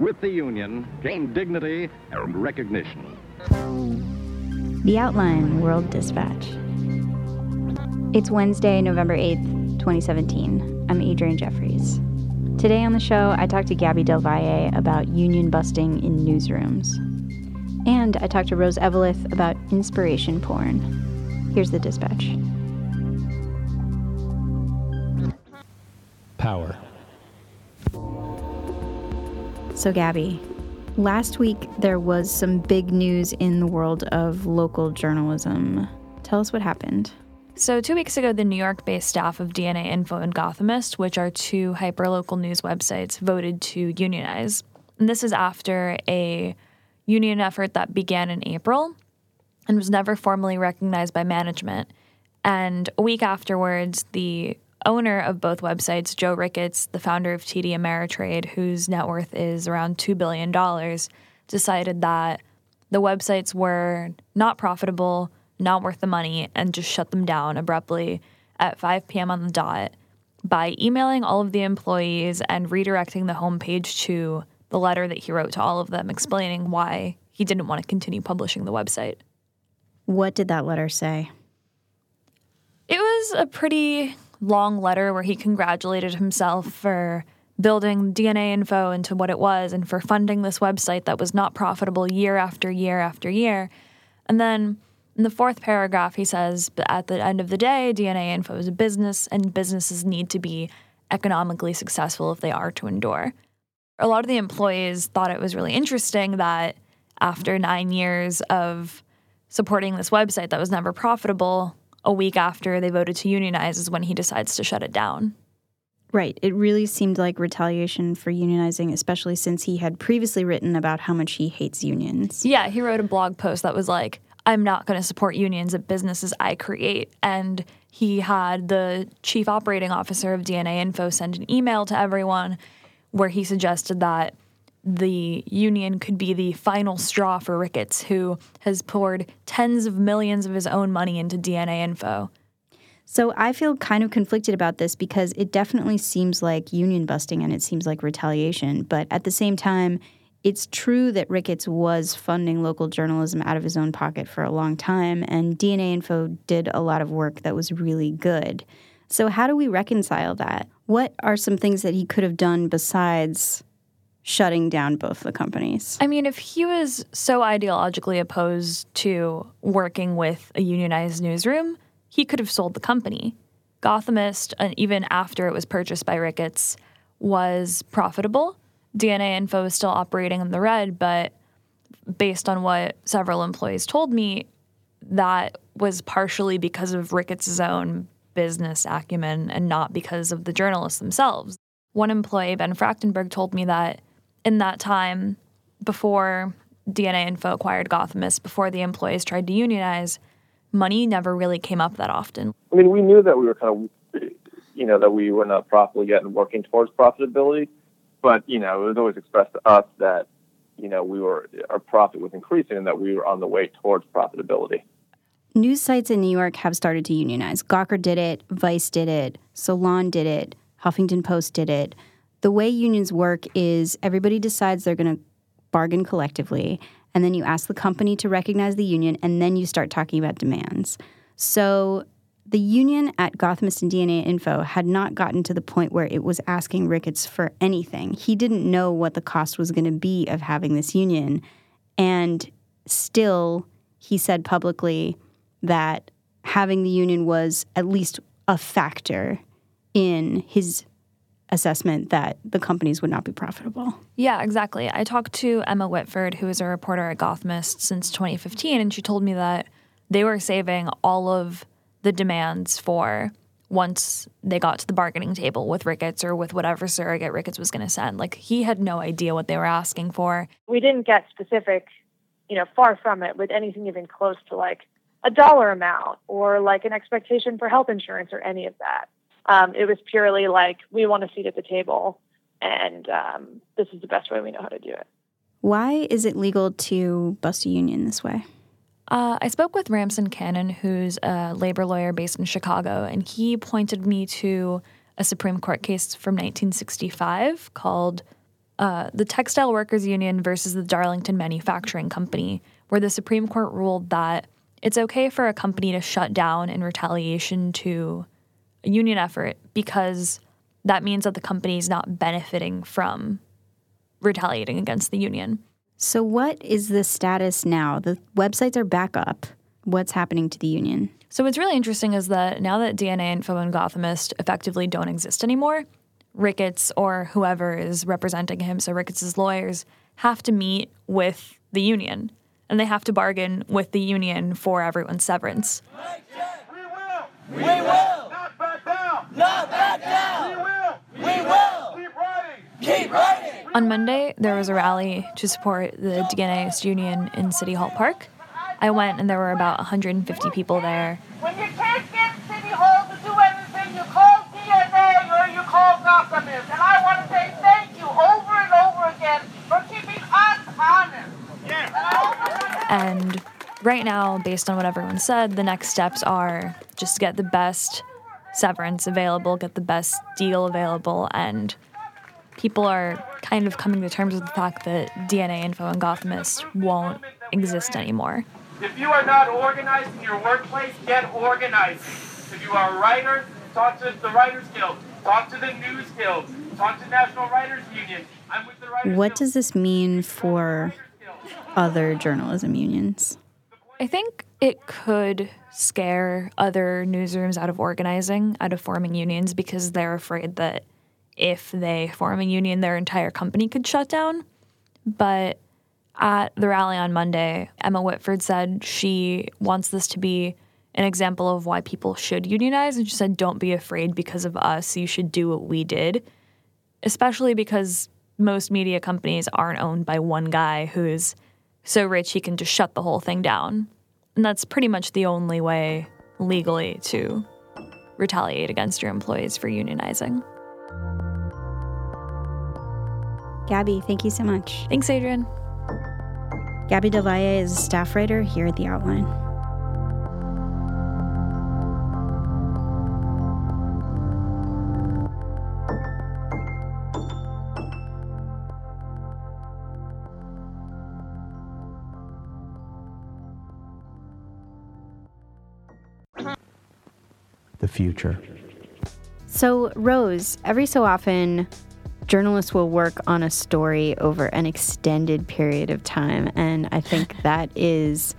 with the union, gain dignity and recognition. The Outline World Dispatch. It's Wednesday, November 8th, 2017. I'm Adrianne Jeffries. Today on the show, I talked to Gaby Del Valle about union busting in newsrooms. And I talked to Rose Eveleth about inspiration porn. Here's the dispatch. Power. So, Gaby, last week there was some big news in the world of local journalism. Tell us what happened. So, two weeks ago, the New York based staff of DNA Info and Gothamist, which are two hyperlocal news websites, voted to unionize. And this is after a union effort that began in April and was never formally recognized by management. And a week afterwards, the owner of both websites, Joe Ricketts, the founder of TD Ameritrade, whose net worth is around $2 billion, decided that the websites were not profitable, not worth the money, and just shut them down abruptly at 5 p.m. on the dot by emailing all of the employees and redirecting the homepage to the letter that he wrote to all of them explaining why he didn't want to continue publishing the website. What did that letter say? It was a pretty long letter where he congratulated himself for building DNA info into what it was and for funding this website that was not profitable year after year after year. And then in the fourth paragraph, he says, But at the end of the day, DNA info is a business, and businesses need to be economically successful if they are to endure. A lot of the employees thought it was really interesting that after nine years of supporting this website that was never profitable, a week after they voted to unionize is when he decides to shut it down. Right. It really seemed like retaliation for unionizing, especially since he had previously written about how much he hates unions. Yeah, he wrote a blog post that was like, I'm not going to support unions at businesses I create. And he had the chief operating officer of DNA Info send an email to everyone where he suggested that the union could be the final straw for Ricketts, who has poured tens of millions of his own money into DNA Info. So I feel kind of conflicted about this because it definitely seems like union busting and it seems like retaliation. But at the same time, it's true that Ricketts was funding local journalism out of his own pocket for a long time, and DNA Info did a lot of work that was really good. So, how do we reconcile that? What are some things that he could have done besides shutting down both the companies. I mean, if he was so ideologically opposed to working with a unionized newsroom, he could have sold the company. Gothamist, uh, even after it was purchased by Ricketts, was profitable. DNA Info is still operating in the red, but based on what several employees told me, that was partially because of Ricketts' own business acumen and not because of the journalists themselves. One employee, Ben Fractenberg, told me that in that time before DNA Info acquired Gothamist, before the employees tried to unionize, money never really came up that often. I mean, we knew that we were kind of, you know, that we were not profitable yet and working towards profitability, but you know, it was always expressed to us that, you know, we were our profit was increasing and that we were on the way towards profitability. News sites in New York have started to unionize. Gawker did it, Vice did it, Salon did it, Huffington Post did it the way unions work is everybody decides they're going to bargain collectively, and then you ask the company to recognize the union, and then you start talking about demands. So the union at Gothamist and DNA Info had not gotten to the point where it was asking Ricketts for anything. He didn't know what the cost was going to be of having this union. And still, he said publicly that having the union was at least a factor in his assessment that the companies would not be profitable. Yeah, exactly. I talked to Emma Whitford, who is a reporter at Gothamist since 2015, and she told me that they were saving all of the demands for once they got to the bargaining table with Ricketts or with whatever surrogate Ricketts was going to send. Like he had no idea what they were asking for. We didn't get specific, you know, far from it with anything even close to like a dollar amount or like an expectation for health insurance or any of that. Um, it was purely like we want a seat at the table, and um, this is the best way we know how to do it. Why is it legal to bust a union this way? Uh, I spoke with Ramson Cannon, who's a labor lawyer based in Chicago, and he pointed me to a Supreme Court case from 1965 called uh, the Textile Workers Union versus the Darlington Manufacturing Company, where the Supreme Court ruled that it's okay for a company to shut down in retaliation to a union effort because that means that the company is not benefiting from retaliating against the union. So, what is the status now? The websites are back up. What's happening to the union? So, what's really interesting is that now that DNA Info and Gothamist effectively don't exist anymore, Ricketts or whoever is representing him, so Ricketts' lawyers, have to meet with the union and they have to bargain with the union for everyone's severance. We will. We will. Not back down. Not back down. We will. We will. Keep writing. Keep writing. On Monday, there was a rally to support the DNAist union in City Hall Park. I went and there were about 150 people there. When you can't get City Hall to do anything, you call DNA or you call Gothamist. And I want to say thank you over and over again for keeping us honest. Yes. And right now, based on what everyone said, the next steps are just to get the best severance available, get the best deal available, and people are kind of coming to terms with the fact that DNA Info and Gothamist won't exist anymore. If you are not organized in your workplace, get organized. If you are a writer, talk to the Writers Guild, talk to the News Guild, talk to National Writers Union. I'm with the Writers What Guild. does this mean for other journalism unions? I think it could scare other newsrooms out of organizing, out of forming unions, because they're afraid that if they form a union, their entire company could shut down. But at the rally on Monday, Emma Whitford said she wants this to be an example of why people should unionize. And she said, don't be afraid because of us. You should do what we did, especially because most media companies aren't owned by one guy who's so rich he can just shut the whole thing down. And that's pretty much the only way legally to retaliate against your employees for unionizing. Gaby, thank you so much. Thanks, Adrianne. Gaby Del is a staff writer here at The Outline. Future. So, Rose, every so often, journalists will work on a story over an extended period of time. And I think that is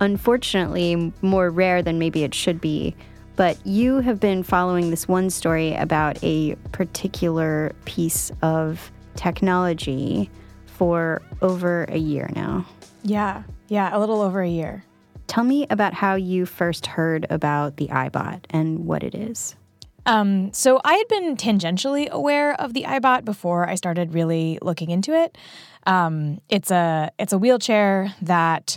unfortunately more rare than maybe it should be. But you have been following this one story about a particular piece of technology for over a year now. Yeah, yeah, a little over a year. Tell me about how you first heard about the iBot and what it is. Um, so I had been tangentially aware of the iBot before I started really looking into it. Um, it's a it's a wheelchair that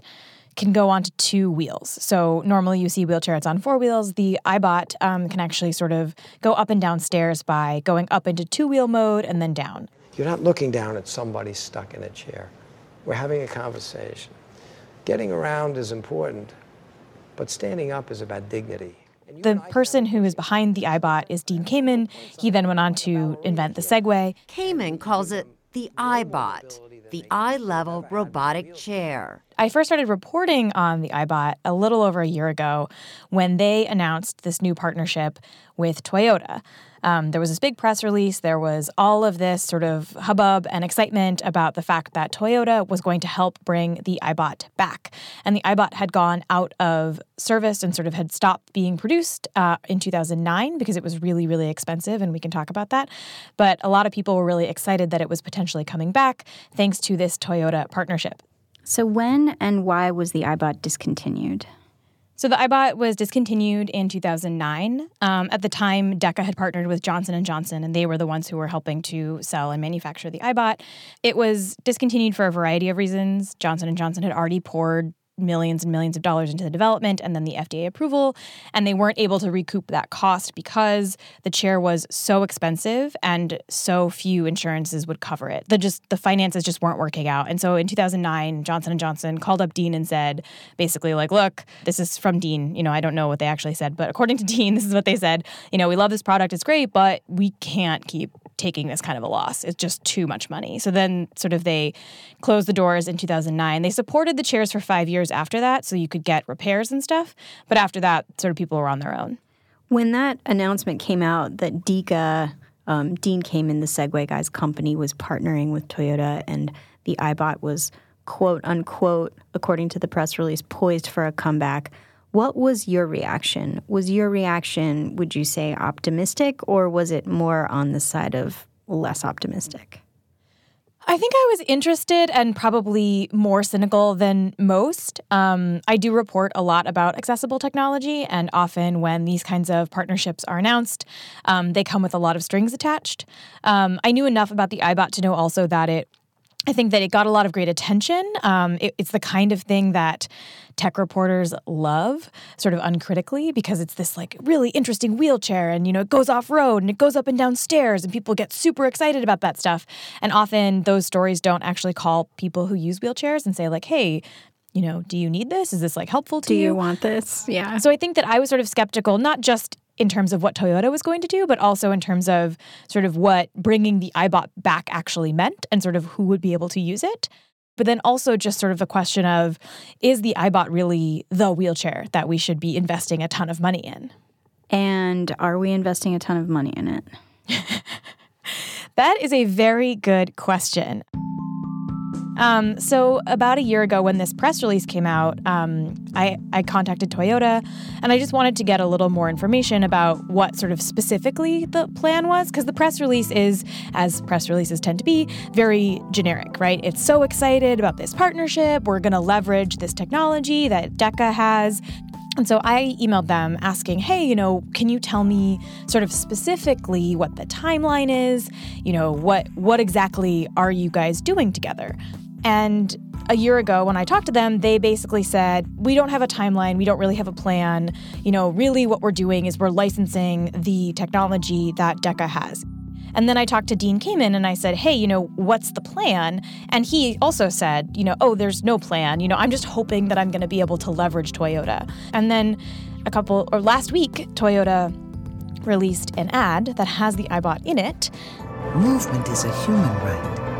can go onto two wheels. So normally you see a wheelchair it's on four wheels. The iBot um, can actually sort of go up and down stairs by going up into two wheel mode and then down. You're not looking down at somebody stuck in a chair. We're having a conversation. Getting around is important, but standing up is about dignity. The person who is behind the iBot is Dean Kamen. He then went on to invent the Segway. Kamen calls it the iBot, the eye level robotic chair. I first started reporting on the iBot a little over a year ago when they announced this new partnership with Toyota. Um, there was this big press release. There was all of this sort of hubbub and excitement about the fact that Toyota was going to help bring the iBot back. And the iBot had gone out of service and sort of had stopped being produced uh, in 2009 because it was really, really expensive. And we can talk about that. But a lot of people were really excited that it was potentially coming back thanks to this Toyota partnership. So, when and why was the iBot discontinued? So the iBot was discontinued in 2009. Um, at the time, DEKA had partnered with Johnson Johnson, and they were the ones who were helping to sell and manufacture the iBot. It was discontinued for a variety of reasons. Johnson Johnson had already poured millions and millions of dollars into the development and then the FDA approval, and they weren't able to recoup that cost because the chair was so expensive and so few insurances would cover it. The just the finances just weren't working out. And so in 2009, Johnson and Johnson called up Dean and said basically like, "Look, this is from Dean, you know, I don't know what they actually said, but according to Dean, this is what they said. You know, we love this product, it's great, but we can't keep taking this kind of a loss. It's just too much money. So then, sort of, they closed the doors in 2009. They supported the chairs for five years after that, so you could get repairs and stuff. But after that, sort of, people were on their own. When that announcement came out that Deka, um, Dean in, the Segway guy's company, was partnering with Toyota and the iBot was quote unquote, according to the press release, poised for a comeback. What was your reaction? Was your reaction, would you say, optimistic, or was it more on the side of less optimistic? I think I was interested and probably more cynical than most. Um, I do report a lot about accessible technology, and often when these kinds of partnerships are announced, um, they come with a lot of strings attached. Um, I knew enough about the iBot to know also that it I think that it got a lot of great attention. Um, it, it's the kind of thing that tech reporters love, sort of uncritically, because it's this like really interesting wheelchair, and you know it goes off road and it goes up and down stairs, and people get super excited about that stuff. And often those stories don't actually call people who use wheelchairs and say like, "Hey, you know, do you need this? Is this like helpful to Do you? Do you want this? Yeah. So I think that I was sort of skeptical, not just in terms of what Toyota was going to do, but also in terms of sort of what bringing the iBot back actually meant and sort of who would be able to use it. But then also just sort of a question of is the iBot really the wheelchair that we should be investing a ton of money in? And are we investing a ton of money in it? That is a very good question. Um, so about a year ago, when this press release came out, um, I, I contacted Toyota, and I just wanted to get a little more information about what sort of specifically the plan was, because the press release is, as press releases tend to be, very generic, right? It's so excited about this partnership. We're going to leverage this technology that DEKA has. And so I emailed them asking, hey, you know, can you tell me sort of specifically what the timeline is? You know, what what exactly are you guys doing together? And a year ago, when I talked to them, they basically said, We don't have a timeline. We don't really have a plan. You know, really what we're doing is we're licensing the technology that DEKA has. And then I talked to Dean Kamen and I said, Hey, you know, what's the plan? And he also said, You know, oh, there's no plan. You know, I'm just hoping that I'm going to be able to leverage Toyota. And then a couple, or last week, Toyota released an ad that has the iBot in it. Movement is a human right.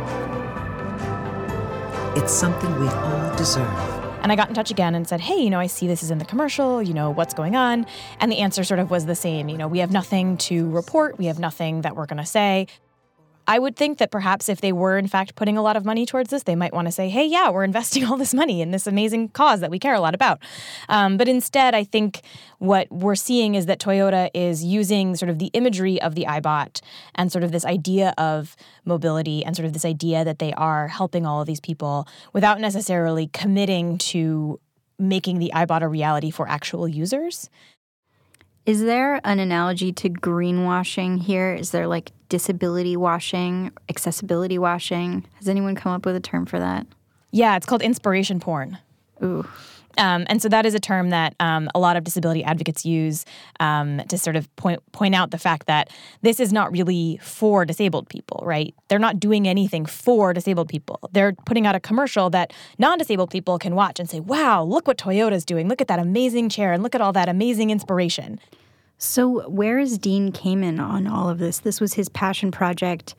It's something we all deserve. And I got in touch again and said, hey, you know, I see this is in the commercial, you know, what's going on? And the answer sort of was the same. You know, we have nothing to report, we have nothing that we're going to say. I would think that perhaps if they were in fact putting a lot of money towards this, they might want to say, hey, yeah, we're investing all this money in this amazing cause that we care a lot about. Um, but instead, I think what we're seeing is that Toyota is using sort of the imagery of the iBot and sort of this idea of mobility and sort of this idea that they are helping all of these people without necessarily committing to making the iBot a reality for actual users. Is there an analogy to greenwashing here? Is there like disability washing, accessibility washing? Has anyone come up with a term for that? Yeah, it's called inspiration porn. Ooh. Um, and so that is a term that um, a lot of disability advocates use um, to sort of point point out the fact that this is not really for disabled people, right? They're not doing anything for disabled people. They're putting out a commercial that non-disabled people can watch and say, "Wow, look what Toyota's doing! Look at that amazing chair, and look at all that amazing inspiration." So where is Dean Kamen on all of this? This was his passion project,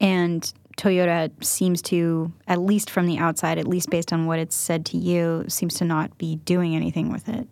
and Toyota seems to, at least from the outside, at least based on what it's said to you, seems to not be doing anything with it.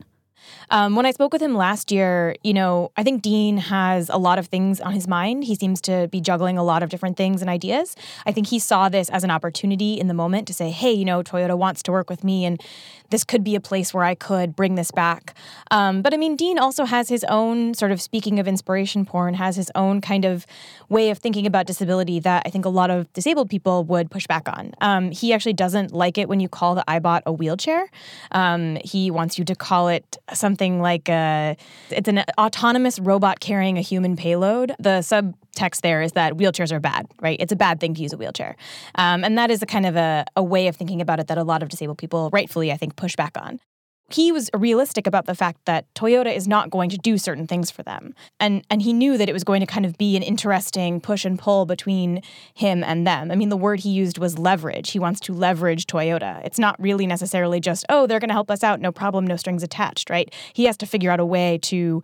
Um, when I spoke with him last year, you know, I think Dean has a lot of things on his mind. He seems to be juggling a lot of different things and ideas. I think he saw this as an opportunity in the moment to say, hey, you know, Toyota wants to work with me and this could be a place where I could bring this back. Um, but I mean, Dean also has his own sort of speaking of inspiration porn, has his own kind of way of thinking about disability that I think a lot of disabled people would push back on. Um, he actually doesn't like it when you call the iBot a wheelchair. Um, he wants you to call it something like a, it's an autonomous robot carrying a human payload. The subtext there is that wheelchairs are bad, right? It's a bad thing to use a wheelchair. Um, and that is a kind of a, a way of thinking about it that a lot of disabled people, rightfully, I think, push back on he was realistic about the fact that Toyota is not going to do certain things for them. And and he knew that it was going to kind of be an interesting push and pull between him and them. I mean, the word he used was leverage. He wants to leverage Toyota. It's not really necessarily just, oh, they're going to help us out, no problem, no strings attached, right? He has to figure out a way to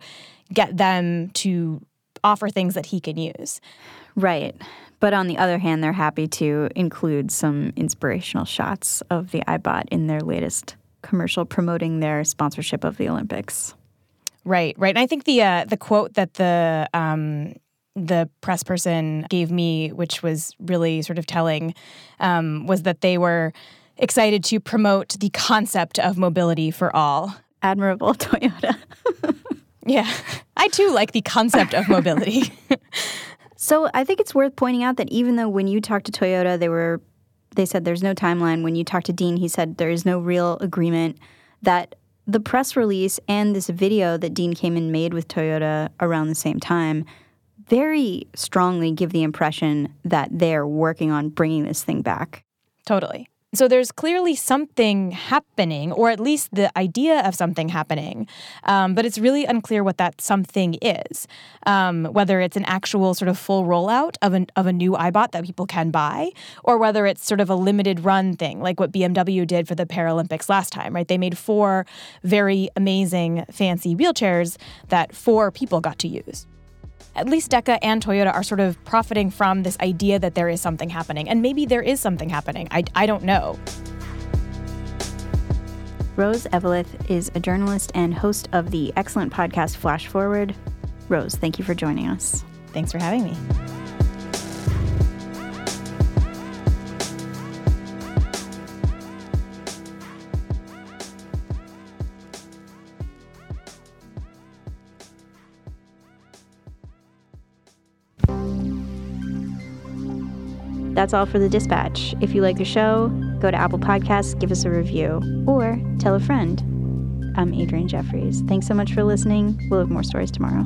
get them to offer things that he can use. Right. But on the other hand, they're happy to include some inspirational shots of the iBot in their latest commercial promoting their sponsorship of the Olympics. Right, right. And I think the uh, the quote that the um, the press person gave me, which was really sort of telling, um, was that they were excited to promote the concept of mobility for all. Admirable, Toyota. yeah, I too like the concept of mobility. so I think it's worth pointing out that even though when you talked to Toyota, they were they said there's no timeline. When you talked to Dean, he said there is no real agreement that the press release and this video that Dean Kamen made with Toyota around the same time very strongly give the impression that they're working on bringing this thing back. Totally. So there's clearly something happening, or at least the idea of something happening, um, but it's really unclear what that something is. Um, whether it's an actual sort of full rollout of, an, of a new iBot that people can buy, or whether it's sort of a limited run thing, like what BMW did for the Paralympics last time, right? They made four very amazing, fancy wheelchairs that four people got to use at least DEKA and Toyota are sort of profiting from this idea that there is something happening. And maybe there is something happening. I, I don't know. Rose Eveleth is a journalist and host of the excellent podcast Flash Forward. Rose, thank you for joining us. Thanks for having me. That's all for the dispatch. If you like the show, go to Apple Podcasts, give us a review, or tell a friend. I'm Adrianne Jeffries. Thanks so much for listening. We'll have more stories tomorrow.